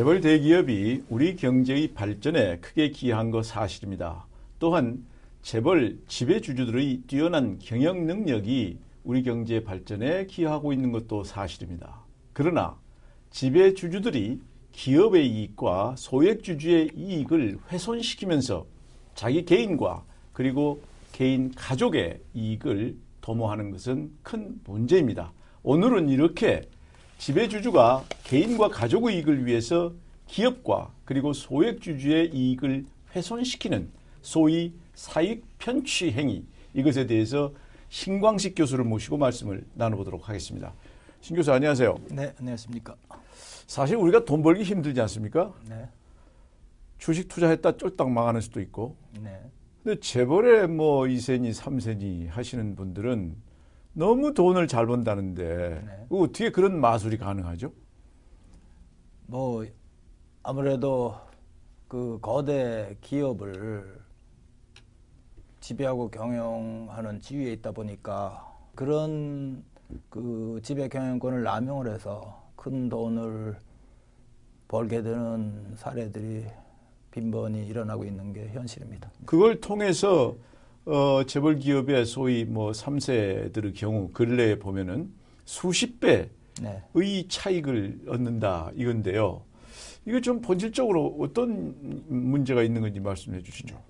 재벌 대기업이 우리 경제의 발전에 크게 기여한 것 사실입니다. 또한 재벌 지배주주들의 뛰어난 경영 능력이 우리 경제 발전에 기여하고 있는 것도 사실입니다. 그러나 지배주주들이 기업의 이익과 소액주주의 이익을 훼손시키면서 자기 개인과 그리고 개인 가족의 이익을 도모하는 것은 큰 문제입니다. 오늘은 이렇게 지배주주가 개인과 가족의 이익을 위해서 기업과 그리고 소액주주의 이익을 훼손시키는 소위 사익 편취 행위 이것에 대해서 신광식 교수를 모시고 말씀을 나눠보도록 하겠습니다. 신 교수 안녕하세요. 네, 안녕하십니까. 사실 우리가 돈 벌기 힘들지 않습니까? 네. 주식 투자했다 쫄딱 망하는 수도 있고. 네. 근데 재벌에 뭐 2세니 3세니 하시는 분들은 너무 돈을 잘 번다는데 네. 어떻게 그런 마술이 가능하죠? 뭐 아무래도 그 거대 기업을 지배하고 경영하는 지위에 있다 보니까 그런 그 지배 경영권을 남용을 해서 큰 돈을 벌게 되는 사례들이 빈번히 일어나고 있는 게 현실입니다. 그걸 통해서 어, 재벌 기업의 소위 뭐 3세들의 경우 근래에 보면은 수십 배의 네. 차익을 얻는다 이건데요. 이거 좀 본질적으로 어떤 문제가 있는 건지 말씀해 주시죠.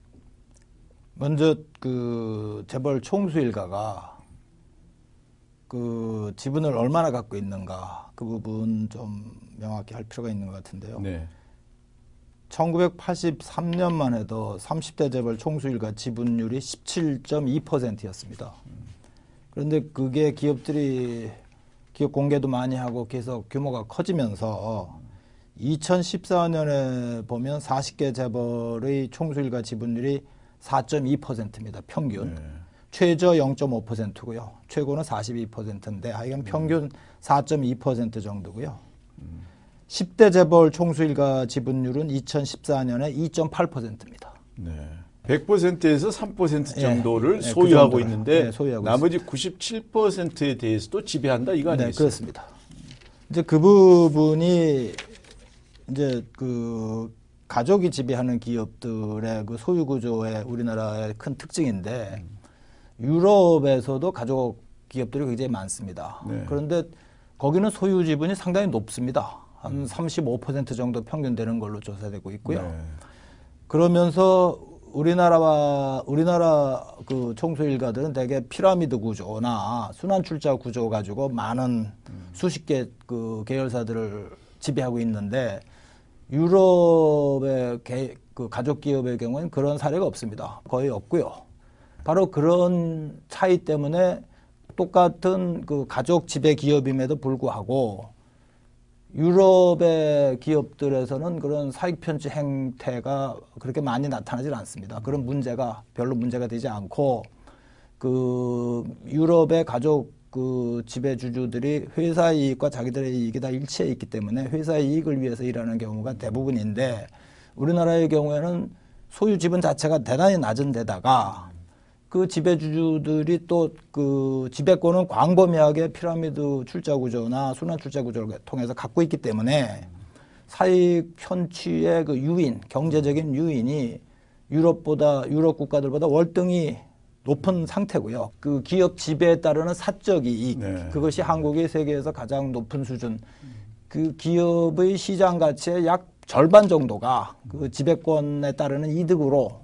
먼저 그 재벌 총수 일가가 그 지분을 얼마나 갖고 있는가 그 부분 좀 명확히 할 필요가 있는 것 같은데요. 네. 1983년만 해도 30대 재벌 총수일가 지분율이 17.2%였습니다. 그런데 그게 기업들이 기업 공개도 많이 하고 계속 규모가 커지면서 2014년에 보면 40개 재벌의 총수일가 지분율이 4.2%입니다. 평균. 네. 최저 0.5%고요. 최고는 42%인데 하여간 평균 4.2% 정도고요. 10대 재벌 총수 일가 지분율은 2014년에 2.8%입니다. 네. 100%에서 3% 예, 정도를 예, 그 소유하고 정도를, 있는데 예, 소유하고 나머지 97%에 대해서도 지배한다 이거 네, 아니겠어요? 그렇습니다. 이제 그 부분이 이제 그 가족이 지배하는 기업들의 그 소유 구조의 우리나라의 큰 특징인데 유럽에서도 가족 기업들이 굉장히 많습니다. 네. 그런데 거기는 소유 지분이 상당히 높습니다. 한 35% 정도 평균 되는 걸로 조사되고 있고요. 네. 그러면서 우리나라와 우리나라 그 총수 일가들은 대개 피라미드 구조나 순환 출자 구조 가지고 많은 수십 개 그 계열사들을 지배하고 있는데 유럽의 개, 그 가족 기업의 경우에는 그런 사례가 없습니다. 거의 없고요. 바로 그런 차이 때문에 똑같은 그 가족 지배 기업임에도 불구하고 유럽의 기업들에서는 그런 사익 편취 행태가 그렇게 많이 나타나질 않습니다. 그런 문제가 별로 문제가 되지 않고 그 유럽의 가족 그 지배 주주들이 회사 이익과 자기들의 이익이 다 일치해 있기 때문에 회사 이익을 위해서 일하는 경우가 대부분인데 우리나라의 경우에는 소유 지분 자체가 대단히 낮은 데다가 그 지배주주들이 또 그 지배권은 광범위하게 피라미드 출자 구조나 순환 출자 구조를 통해서 갖고 있기 때문에 사익 편취의 그 유인, 경제적인 유인이 유럽보다 유럽 국가들보다 월등히 높은 상태고요. 그 기업 지배에 따르는 사적 이익, 네. 그것이 한국이 세계에서 가장 높은 수준. 그 기업의 시장 가치의 약 절반 정도가 그 지배권에 따르는 이득으로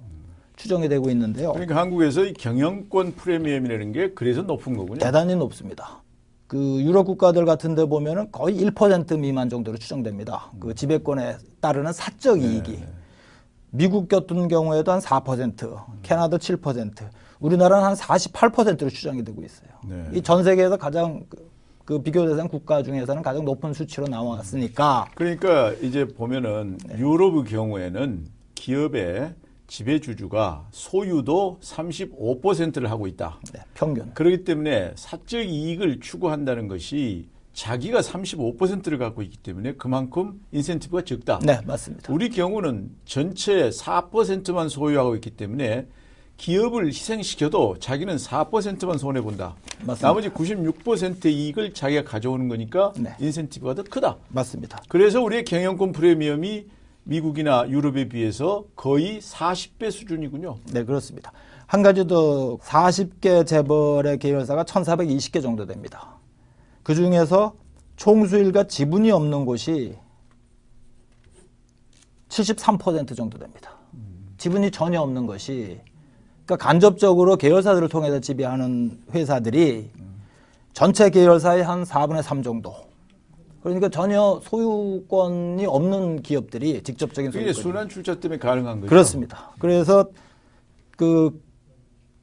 추정이 되고 있는데요. 그러니까 한국에서 이 경영권 프리미엄이라는 게 그래서 높은 거군요. 대단히 높습니다. 그 유럽 국가들 같은 데 보면은 거의 1% 미만 정도로 추정됩니다. 그 지배권에 따르는 사적 이익이. 미국 같은 경우에도 한 4%, 캐나다 7%, 우리나라는 한 48%로 추정이 되고 있어요. 네. 이전 세계에서 가장 그, 그 비교 대상 국가 중에서는 가장 높은 수치로 나왔으니까 그러니까 이제 보면은 네. 유럽의 경우에는 기업의 지배주주가 소유도 35%를 하고 있다. 네, 평균. 그렇기 때문에 사적 이익을 추구한다는 것이 자기가 35%를 갖고 있기 때문에 그만큼 인센티브가 적다. 네, 맞습니다. 우리 경우는 전체 4%만 소유하고 있기 때문에 기업을 희생시켜도 자기는 4%만 손해 본다. 맞습니다. 나머지 96%의 이익을 자기가 가져오는 거니까 네. 인센티브가 더 크다. 맞습니다. 그래서 우리의 경영권 프리미엄이 미국이나 유럽에 비해서 거의 40배 수준이군요. 네, 그렇습니다. 한 가지 더 40개 재벌의 계열사가 1,420개 정도 됩니다. 그 중에서 총수일과 지분이 없는 곳이 73% 정도 됩니다. 지분이 전혀 없는 것이 그러니까 간접적으로 계열사들을 통해서 지배하는 회사들이 전체 계열사의 한 4분의 3 정도. 그러니까 전혀 소유권이 없는 기업들이 직접적인 소유권. 순환 출자 때문에 가능한 거죠. 그렇습니다. 그래서 그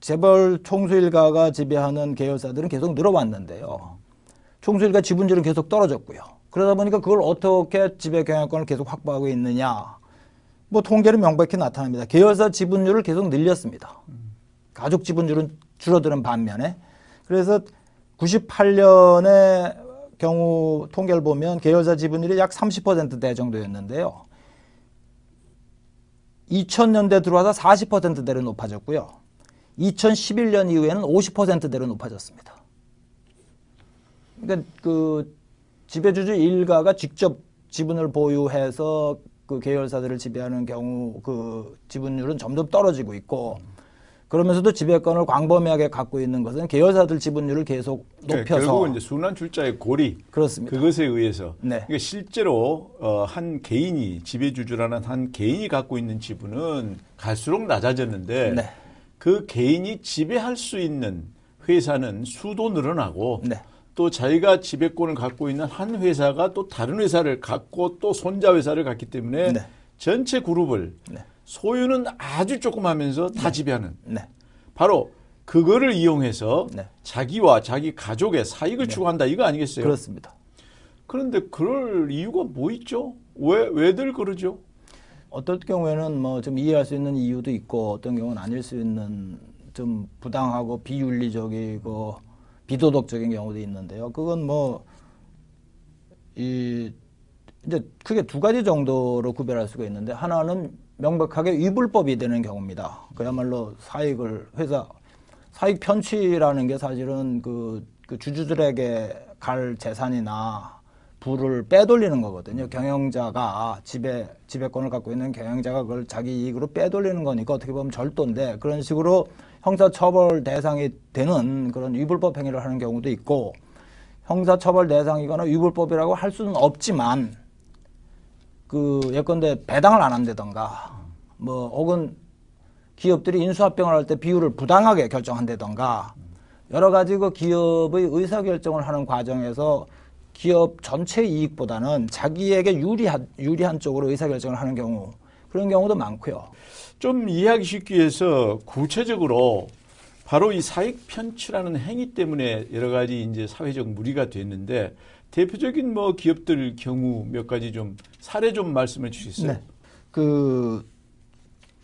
재벌 총수일가가 지배하는 계열사들은 계속 늘어왔는데요. 총수일가 지분율은 계속 떨어졌고요. 그러다 보니까 그걸 어떻게 지배 경영권을 계속 확보하고 있느냐. 뭐 통계는 명백히 나타납니다. 계열사 지분율을 계속 늘렸습니다. 가족 지분율은 줄어드는 반면에 그래서 98년의 경우 통계를 보면 계열사 지분율이 약 30%대 정도였는데요. 2000년대 들어와서 40%대로 높아졌고요. 2011년 이후에는 50%대로 높아졌습니다. 그러니까 그 지배주주 일가가 직접 지분을 보유해서 그 계열사들을 지배하는 경우 그 지분율은 점점 떨어지고 있고 그러면서도 지배권을 광범위하게 갖고 있는 것은 계열사들 지분율을 계속 그러니까 높여서 결국은 이제 순환 출자의 고리 그렇습니다. 그것에 의해서 네. 그러니까 실제로 어, 한 개인이 지배주주라는 한 개인이 갖고 있는 지분은 갈수록 낮아졌는데 네. 그 개인이 지배할 수 있는 회사는 수도 늘어나고 네. 또 자기가 지배권을 갖고 있는 한 회사가 또 다른 회사를 갖고 또 손자 회사를 갖기 때문에 네. 전체 그룹을 네. 소유는 아주 조금 하면서 다 지배하는 네. 바로 그거를 이용해서 네. 자기와 자기 가족의 사익을 추구한다 이거 아니겠어요? 그렇습니다. 그런데 그럴 이유가 뭐 있죠? 왜 왜들 그러죠? 어떨 경우에는 뭐 좀 이해할 수 있는 이유도 있고 어떤 경우는 아닐 수 있는 좀 부당하고 비윤리적이고 비도덕적인 경우도 있는데요. 그건 뭐 이 이제 크게 두 가지 정도로 구별할 수가 있는데 하나는 명백하게 위불법이 되는 경우입니다. 그야말로 사익을 회사 사익 편취라는 게 사실은 그, 그 주주들에게 갈 재산이나 부를 빼돌리는 거거든요. 경영자가 지배 지배권을 갖고 있는 경영자가 그걸 자기 이익으로 빼돌리는 거니까 어떻게 보면 절도인데 그런 식으로 형사 처벌 대상이 되는 그런 위불법 행위를 하는 경우도 있고 형사 처벌 대상이거나 위불법이라고 할 수는 없지만 그 예컨대 배당을 안 한다던가 뭐 혹은 기업들이 인수합병을 할 때 비율을 부당하게 결정한다던가 여러 가지 그 기업의 의사결정을 하는 과정에서 기업 전체 이익보다는 자기에게 유리한 유리한 쪽으로 의사결정을 하는 경우 그런 경우도 많고요. 좀 이해하기 쉽기 위해서 구체적으로 바로 이 사익 편취라는 행위 때문에 여러 가지 이제 사회적 무리가 됐는데 대표적인 뭐 기업들 경우 몇 가지 좀 사례 좀 말씀해 주시겠어요? 네. 그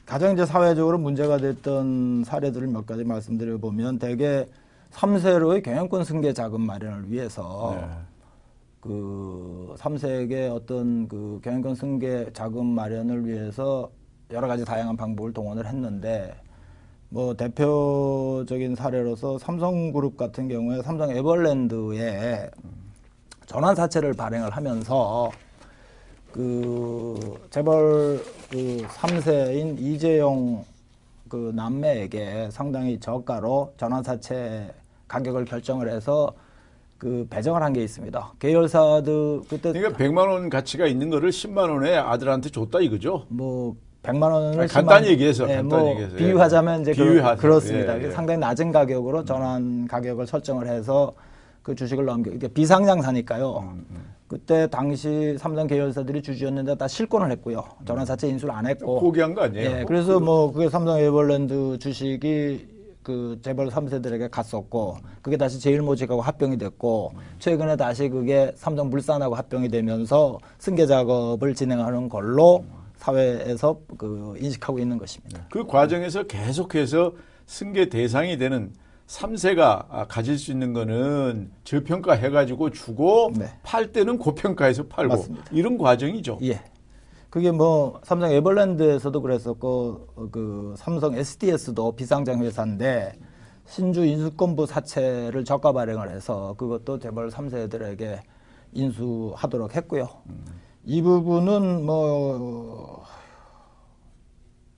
가장 이제 사회적으로 문제가 됐던 사례들을 몇 가지 말씀드려 보면 대개 3세로의 경영권 승계 자금 마련을 위해서 네. 그 3세에게 어떤 그 경영권 승계 자금 마련을 위해서 여러 가지 다양한 방법을 동원을 했는데 뭐 대표적인 사례로서 삼성그룹 같은 경우에 삼성 에버랜드에 전환 사채를 발행을 하면서 그 재벌 그 3세인 이재용 그 남매에게 상당히 저가로 전환 사채 가격을 결정을 해서 그 배정을 한 게 있습니다. 계열사들 그때 그러니까 100만 원 가치가 있는 거를 10만 원에 아들한테 줬다 이거죠. 뭐 100만 원을 아니, 간단히 10만 얘기해서, 네, 간단히 뭐 얘기해서. 예. 비유하자면 이제 비유하죠. 그, 그렇습니다. 예, 예. 상당히 낮은 가격으로 전환 가격을 설정을 해서 그 주식을 넘겨 이게 비상장사니까요. 음, 그때 당시 삼성 계열사들이 주주였는데 다 실권을 했고요. 전환 사채 인수를 안 했고. 포기한 거 아니에요? 예, 그래서 뭐 그게 삼성 에버랜드 주식이 그 재벌 3세들에게 갔었고 그게 다시 제일모직하고 합병이 됐고 최근에 다시 그게 삼성물산하고 합병이 되면서 승계 작업을 진행하는 걸로 사회에서 그 인식하고 있는 것입니다. 그 과정에서 계속해서 승계 대상이 되는 3세가 가질 수 있는 거는 저평가 해가지고 주고 네. 팔 때는 고평가해서 팔고 맞습니다. 이런 과정이죠. 예. 그게 뭐 삼성 에버랜드에서도 그랬었고 어, 그 삼성 SDS도 비상장 회사인데 신주 인수권부 사채를 저가 발행을 해서 그것도 재벌 3세들에게 인수하도록 했고요. 음. 이 부분은 뭐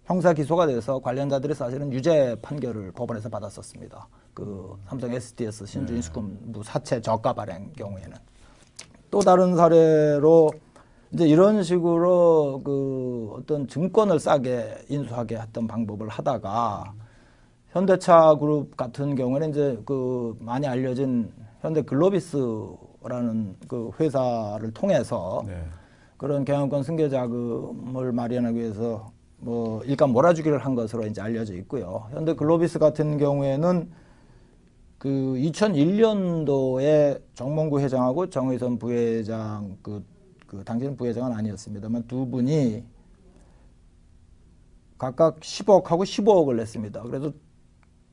형사 기소가 돼서 관련자들이 사실은 유죄 판결을 법원에서 받았었습니다. 그 삼성 SDS 신주 인수권부 네. 사채 저가 발행 경우에는 또 다른 사례로 이제 이런 식으로 그 어떤 증권을 싸게 인수하게 했던 방법을 하다가 현대차 그룹 같은 경우에는 이제 그 많이 알려진 현대 글로비스라는 그 회사를 통해서 네. 그런 경영권 승계 자금을 마련하기 위해서 뭐 일감 몰아주기를 한 것으로 이제 알려져 있고요. 현대 글로비스 같은 경우에는 그 2001년도에 정몽구 회장하고 정의선 부회장 그, 그 당시는 부회장은 아니었습니다만 두 분이 각각 10억하고 15억을 냈습니다. 그래서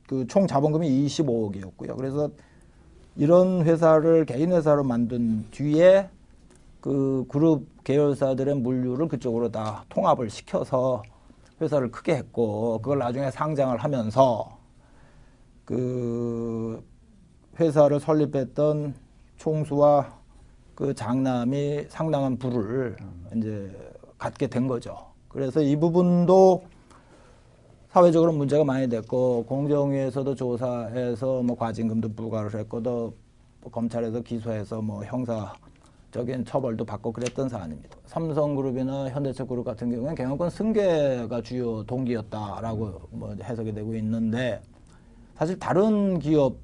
그 총 자본금이 25억이었고요. 그래서 이런 회사를 개인 회사로 만든 뒤에 그 그룹 계열사들의 물류를 그쪽으로 다 통합을 시켜서 회사를 크게 했고 그걸 나중에 상장을 하면서 그 회사를 설립했던 총수와 그 장남이 상당한 부를 이제 갖게 된 거죠. 그래서 이 부분도 사회적으로 문제가 많이 됐고 공정위에서도 조사해서 뭐 과징금도 부과를 했고 또 검찰에서 기소해서 뭐 형사 적인 처벌도 받고 그랬던 사안입니다. 삼성그룹이나 현대차그룹 같은 경우는 경영권 승계가 주요 동기였다라고 뭐 해석이 되고 있는데 사실 다른 기업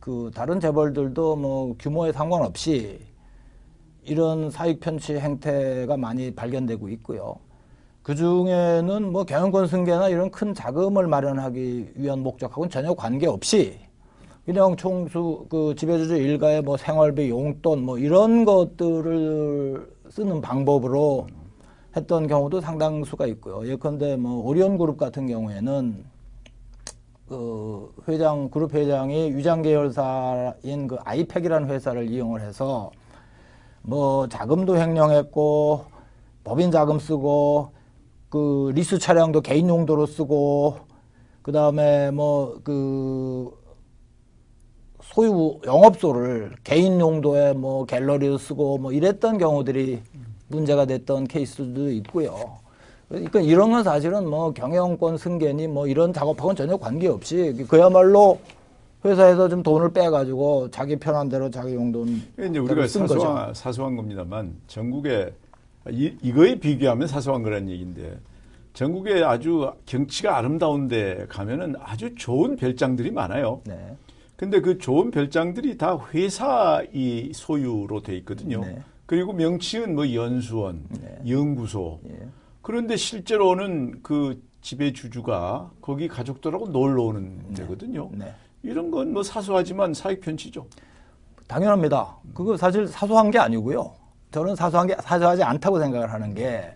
그 다른 재벌들도 뭐 규모에 상관없이 이런 사익 편취 행태가 많이 발견되고 있고요. 그 중에는 뭐 경영권 승계나 이런 큰 자금을 마련하기 위한 목적하고는 전혀 관계없이 그냥 총수 그 지배주주 일가의 뭐 생활비 용돈 뭐 이런 것들을 쓰는 방법으로 했던 경우도 상당수가 있고요. 예컨대 뭐 오리온 그룹 같은 경우에는 그 회장 그룹 회장이 위장 계열사인 그 아이팩이라는 회사를 이용을 해서 뭐 자금도 횡령했고 법인 자금 쓰고 그 리스 차량도 개인 용도로 쓰고 그 다음에 뭐 그 소유 영업소를 개인 용도의 뭐 갤러리로 쓰고 뭐 이랬던 경우들이 문제가 됐던 케이스도 있고요. 그러니까 이런 건 사실은 뭐 경영권 승계니 뭐 이런 작업하고는 전혀 관계없이 그야말로 회사에서 좀 돈을 빼가지고 자기 편한 대로 자기 용돈 이제 우리가 쓴 사소한. 사소한 겁니다만 전국에 이, 이거에 비교하면 사소한 거란 얘기인데 전국에 아주 경치가 아름다운데 가면은 아주 좋은 별장들이 많아요. 네. 근데 그 좋은 별장들이 다 회사 이 소유로 돼 있거든요. 네. 그리고 명칭은 뭐 연수원, 네. 연구소. 예. 그런데 실제로는 그 집의 주주가 거기 가족들하고 놀러 오는 네. 데거든요. 네. 이런 건 뭐 사소하지만 사익 편취죠. 당연합니다. 그거 사실 사소한 게 아니고요. 저는 사소한 게 사소하지 않다고 생각을 하는 게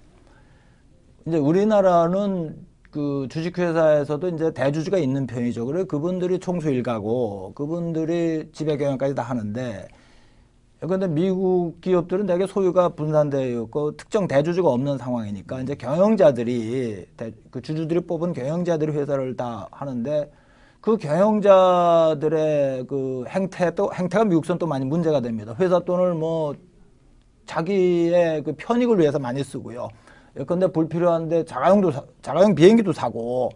이제 우리나라는 그 주식회사에서도 이제 대주주가 있는 편이죠. 그래 그분들이 총수 일가고 그분들이 지배 경영까지 다 하는데 그런데 미국 기업들은 대개 소유가 분산되어 있고 특정 대주주가 없는 상황이니까 이제 경영자들이 그 주주들이 뽑은 경영자들이 회사를 다 하는데 그 경영자들의 그 행태 또 행태가 미국선 또 많이 문제가 됩니다. 회사 돈을 뭐 자기의 그 편익을 위해서 많이 쓰고요. 예컨대 불필요한데 자가용도 사, 자가용 비행기도 사고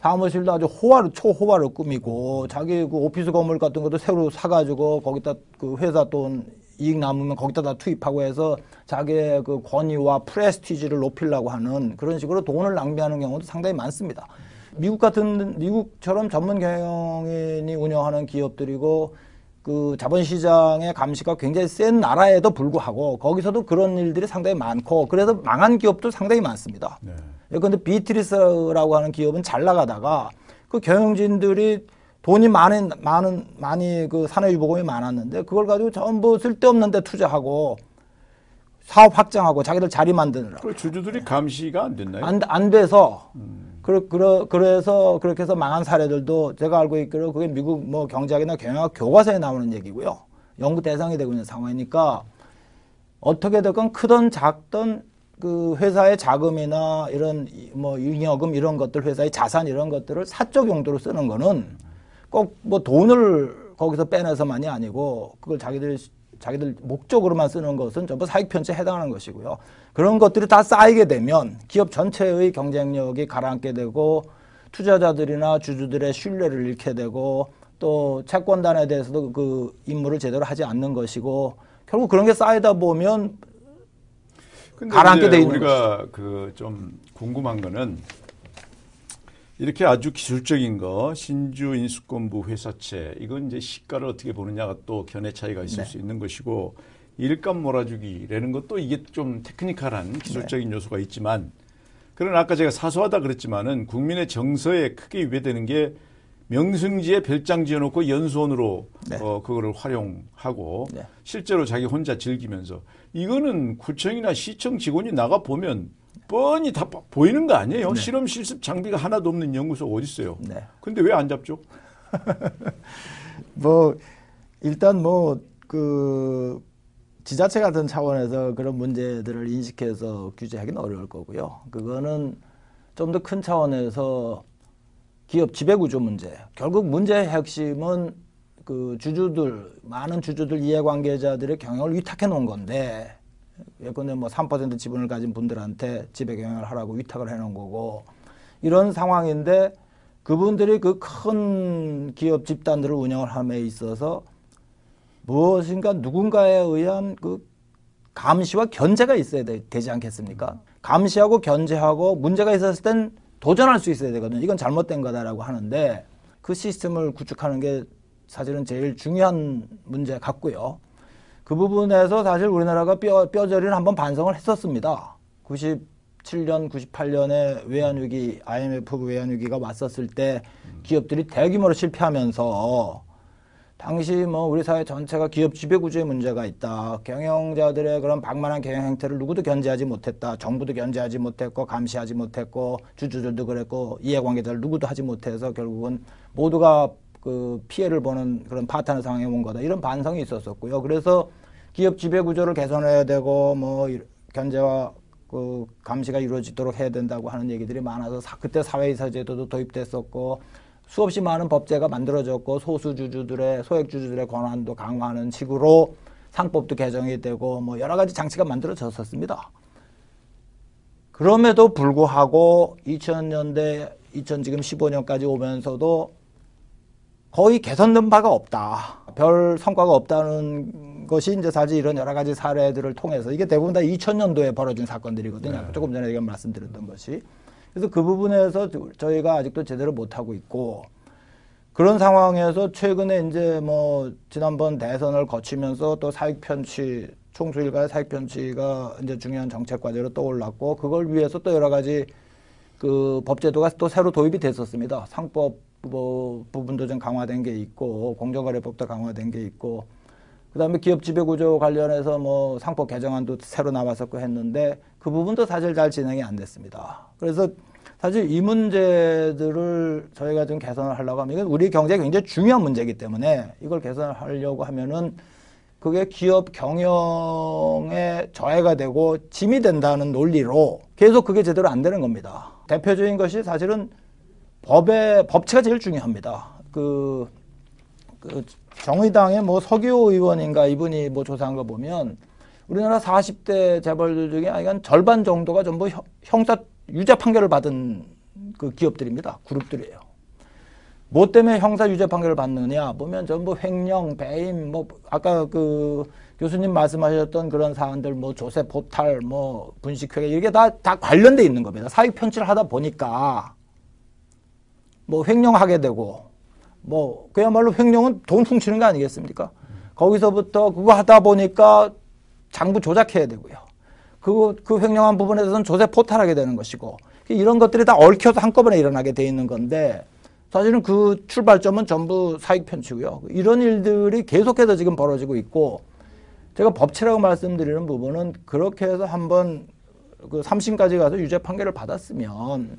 사무실도 아주 호화를 초호화를 꾸미고 자기 그 오피스 건물 같은 것도 새로 사가지고 거기다 그 회사 돈 이익 남으면 거기다 다 투입하고 해서 자기의 그 권위와 프레스티지를 높이려고 하는 그런 식으로 돈을 낭비하는 경우도 상당히 많습니다. 미국 같은 미국처럼 전문 경영인이 운영하는 기업들이고 그 자본시장의 감시가 굉장히 센 나라에도 불구하고 거기서도 그런 일들이 상당히 많고 그래서 망한 기업도 상당히 많습니다. 네. 그런데 비트리스라고 하는 기업은 잘 나가다가 그 경영진들이 돈이 많은 많은 많이 그 산업유보금이 많았는데 그걸 가지고 전부 쓸데없는 데 투자하고 사업 확장하고 자기들 자리 만드느라. 그 주주들이 감시가 안 됐나요? 안, 안 돼서 음. 그러, 그러, 그래서 그렇게 해서 망한 사례들도 제가 알고 있기로 그게 미국 뭐 경제학이나 경영학 교과서에 나오는 얘기고요. 연구 대상이 되고 있는 상황이니까 어떻게 됐건 크던 작던 그 회사의 자금이나 이런 뭐 잉여금 이런 것들 회사의 자산 이런 것들을 사적 용도로 쓰는 거는 꼭 뭐 돈을 거기서 빼내서만이 아니고 그걸 자기들 자기들 목적으로만 쓰는 것은 전부 사익 편취에 해당하는 것이고요. 그런 것들이 다 쌓이게 되면 기업 전체의 경쟁력이 가라앉게 되고 투자자들이나 주주들의 신뢰를 잃게 되고 또 채권단에 대해서도 그 임무를 제대로 하지 않는 것이고 결국 그런 게 쌓이다 보면 가라앉게 돼 있는 우리가 그 좀 궁금한 거는 이렇게 아주 기술적인 거 신주 인수권부 회사채 이건 이제 시가를 어떻게 보느냐가 또 견해 차이가 있을 네. 수 있는 것이고 일감 몰아주기라는 것도 이게 좀 테크니컬한 기술적인 네. 요소가 있지만 그러나 아까 제가 사소하다 그랬지만은 국민의 정서에 크게 위배되는 게 명승지에 별장 지어놓고 연수원으로 네. 어 그거를 활용하고 네. 실제로 자기 혼자 즐기면서 이거는 구청이나 시청 직원이 나가 보면 뻔히 다 보이는 거 아니에요? 네. 실험 실습 장비가 하나도 없는 연구소 어디 있어요? 네. 근데 왜 안 잡죠? 뭐 일단 뭐 그 지자체 같은 차원에서 그런 문제들을 인식해서 규제하기는 어려울 거고요. 그거는 좀 더 큰 차원에서 기업 지배구조 문제. 결국 문제의 핵심은 그 주주들, 많은 주주들 이해관계자들의 경영을 위탁해 놓은 건데, 예컨대 뭐 3% 지분을 가진 분들한테 지배 경영을 하라고 위탁을 해 놓은 거고, 이런 상황인데, 그분들이 그 큰 기업 집단들을 운영을 함에 있어서 무엇인가 누군가에 의한 그 감시와 견제가 있어야 되, 지 않겠습니까? 감시하고 견제하고 문제가 있었을 땐 도전할 수 있어야 되거든요. 이건 잘못된 거다라고 하는데 그 시스템을 구축하는 게 사실은 제일 중요한 문제 같고요. 그 부분에서 사실 우리나라가 뼈, 뼈저리를 한번 반성을 했었습니다. 97년, 98년에 외환위기, IMF 외환위기가 왔었을 때 기업들이 대규모로 실패하면서 당시 뭐 우리 사회 전체가 기업 지배구조의 문제가 있다. 경영자들의 그런 방만한 경영 행태를 누구도 견제하지 못했다. 정부도 견제하지 못했고 감시하지 못했고 주주들도 그랬고 이해관계자들 누구도 하지 못해서 결국은 모두가 그 피해를 보는 그런 파탄의 상황에 온 거다. 이런 반성이 있었었고요. 그래서 기업 지배구조를 개선해야 되고 뭐 견제와 그 감시가 이루어지도록 해야 된다고 하는 얘기들이 많아서 사, 그때 사회이사 제도도 도입됐었고 수없이 많은 법제가 만들어졌고 소수주주들의 소액주주들의 권한도 강화하는 식으로 상법도 개정이 되고 뭐 여러 가지 장치가 만들어졌었습니다. 그럼에도 불구하고 2000년대 2000 지금 15년까지 오면서도 거의 개선된 바가 없다. 별 성과가 없다는 것이 이제 사실 이런 여러 가지 사례들을 통해서 이게 대부분 다 2000년도에 벌어진 사건들이거든요. 네. 조금 전에 제가 말씀드렸던 것이. 그래서 그 부분에서 저희가 아직도 제대로 못하고 있고 그런 상황에서 최근에 이제 뭐 지난번 대선을 거치면서 또 사익 편취 총수 일가의 사익 편취가 이제 중요한 정책 과제로 떠올랐고 그걸 위해서 또 여러 가지 그 법제도가 또 새로 도입이 됐었습니다. 상법 뭐 부분도 좀 강화된 게 있고 공정거래법도 강화된 게 있고 그다음에 기업 지배 구조 관련해서 뭐 상법 개정안도 새로 나왔었고 했는데 그 부분도 사실 잘 진행이 안 됐습니다. 그래서 사실 이 문제들을 저희가 좀 개선을 하려고 하면 이건 우리 경제에 굉장히 중요한 문제이기 때문에 이걸 개선하려고 하면은 그게 기업 경영에 저해가 되고 짐이 된다는 논리로 계속 그게 제대로 안 되는 겁니다. 대표적인 것이 사실은 법의 법치가 제일 중요합니다. 그, 그 정의당의 뭐 서기호 의원인가 이분이 뭐 조사한 거 보면 우리나라 40대 재벌들 중에 한 절반 정도가 전부 형사 유죄 판결을 받은 그 기업들입니다. 그룹들이에요. 뭐 때문에 형사 유죄 판결을 받느냐 보면 전부 횡령, 배임, 뭐 아까 그 교수님 말씀하셨던 그런 사안들 뭐 조세 포탈, 뭐 분식회계 이게 다 다 관련돼 있는 겁니다. 사익 편취를 하다 보니까 뭐 횡령하게 되고 뭐 그야말로 횡령은 돈 훔치는 거 아니겠습니까? 거기서부터 그거 하다 보니까 장부 조작해야 되고요. 그, 그 횡령한 부분에 대해서는 조세 포탈하게 되는 것이고 이런 것들이 다 얽혀서 한꺼번에 일어나게 돼 있는 건데 사실은 그 출발점은 전부 사익 편취고요. 이런 일들이 계속해서 지금 벌어지고 있고 제가 법치라고 말씀드리는 부분은 그렇게 해서 한번 그 3심까지 가서 유죄 판결을 받았으면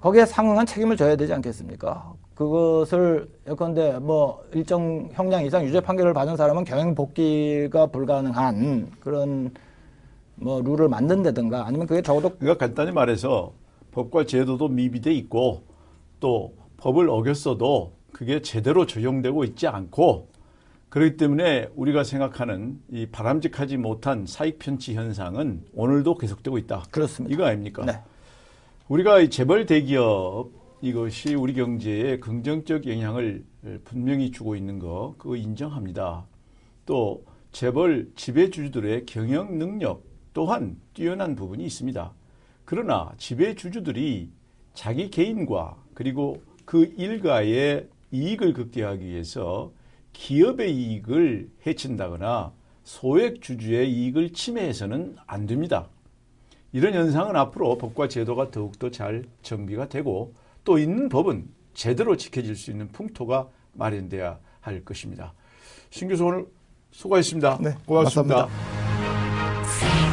거기에 상응한 책임을 져야 되지 않겠습니까? 그것을 예컨대 뭐 일정 형량 이상 유죄 판결을 받은 사람은 경영 복귀가 불가능한 그런 뭐 룰을 만든다든가 아니면 그게 적어도 그러니까 간단히 말해서 법과 제도도 미비돼 있고 또 법을 어겼어도 그게 제대로 적용되고 있지 않고 그렇기 때문에 우리가 생각하는 이 바람직하지 못한 사익 편취 현상은 오늘도 계속되고 있다. 그렇습니다. 이거 아닙니까? 네. 우리가 이 재벌 대기업 이것이 우리 경제에 긍정적 영향을 분명히 주고 있는 거 그거 인정합니다. 또 재벌 지배주주들의 경영 능력 또한 뛰어난 부분이 있습니다. 그러나 지배주주들이 자기 개인과 그리고 그 일가의 이익을 극대화하기 위해서 기업의 이익을 해친다거나 소액 주주의 이익을 침해해서는 안 됩니다. 이런 현상은 앞으로 법과 제도가 더욱더 잘 정비가 되고 또 있는 법은 제대로 지켜질 수 있는 풍토가 마련돼야 할 것입니다. 신 교수 오늘 수고하셨습니다. 네, 고맙습니다. 고맙습니다.